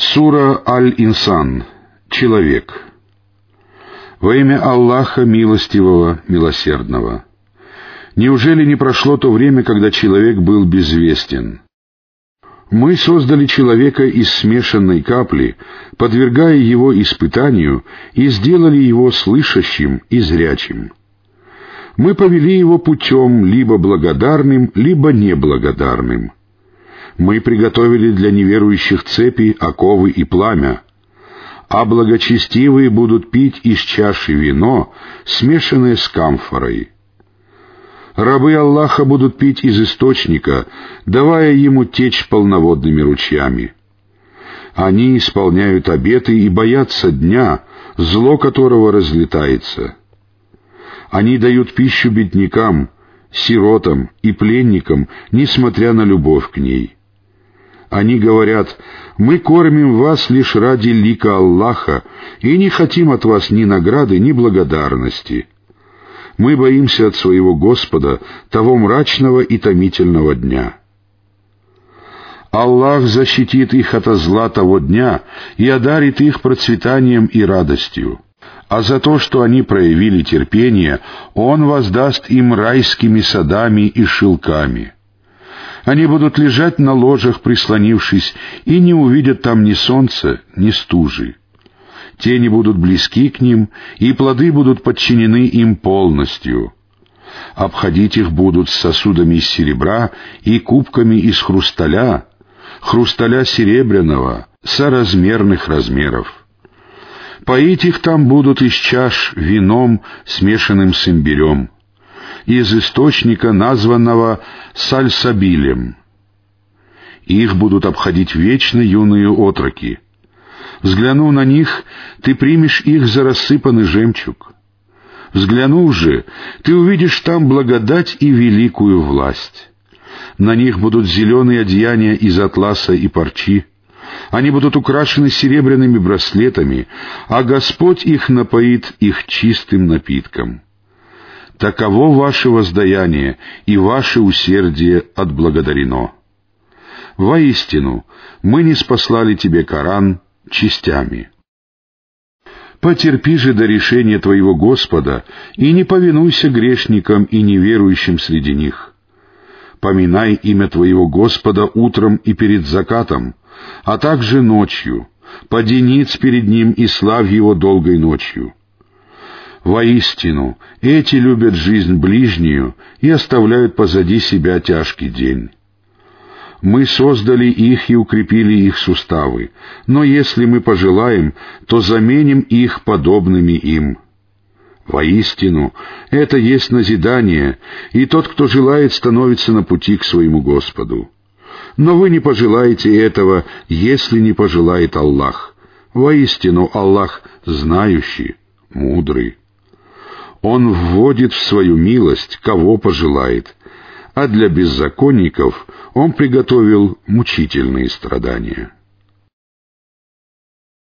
Сура Аль-Инсан. Человек. Во имя Аллаха Милостивого, Милосердного. Неужели не прошло то время, когда человек был безвестен? Мы создали человека из смешанной капли, подвергая его испытанию, и сделали его слышащим и зрячим. Мы повели его путем либо благодарным, либо неблагодарным — мы приготовили для неверующих цепи, оковы и пламя, а благочестивые будут пить из чаши вино, смешанное с камфорой. Рабы Аллаха будут пить из источника, давая ему течь полноводными ручьями. Они исполняют обеты и боятся дня, зло которого разлетается. Они дают пищу беднякам, сиротам и пленникам, несмотря на любовь к ней. Они говорят, мы кормим вас лишь ради лика Аллаха и не хотим от вас ни награды, ни благодарности. Мы боимся от своего Господа того мрачного и томительного дня. Аллах защитит их от зла того дня и одарит их процветанием и радостью. А за то, что они проявили терпение, Он воздаст им райскими садами и шелками — они будут лежать на ложах, прислонившись, и не увидят там ни солнца, ни стужи. Тени будут близки к ним, и плоды будут подчинены им полностью. Обходить их будут с сосудами из серебра и кубками из хрусталя, хрусталя серебряного, соразмерных размеров. Поить их там будут из чаш вином, смешанным с имбирем из источника, названного Сальсабилем. Их будут обходить вечно юные отроки. Взглянув на них, ты примешь их за рассыпанный жемчуг. Взглянув же, ты увидишь там благодать и великую власть. На них будут зеленые одеяния из атласа и парчи. Они будут украшены серебряными браслетами, а Господь их напоит их чистым напитком. Таково ваше воздаяние, и ваше усердие отблагодарено. Воистину, мы не спаслали тебе Коран частями. Потерпи же до решения твоего Господа, и не повинуйся грешникам и неверующим среди них. Поминай имя твоего Господа утром и перед закатом, а также ночью, поди перед ним и славь его долгой ночью. Воистину, эти любят жизнь ближнюю и оставляют позади себя тяжкий день. Мы создали их и укрепили их суставы, но если мы пожелаем, то заменим их подобными им. Воистину, это есть назидание, и тот, кто желает, становится на пути к своему Господу. Но вы не пожелаете этого, если не пожелает Аллах. Воистину, Аллах знающий, мудрый. Он вводит в свою милость, кого пожелает, а для беззаконников Он приготовил мучительные страдания.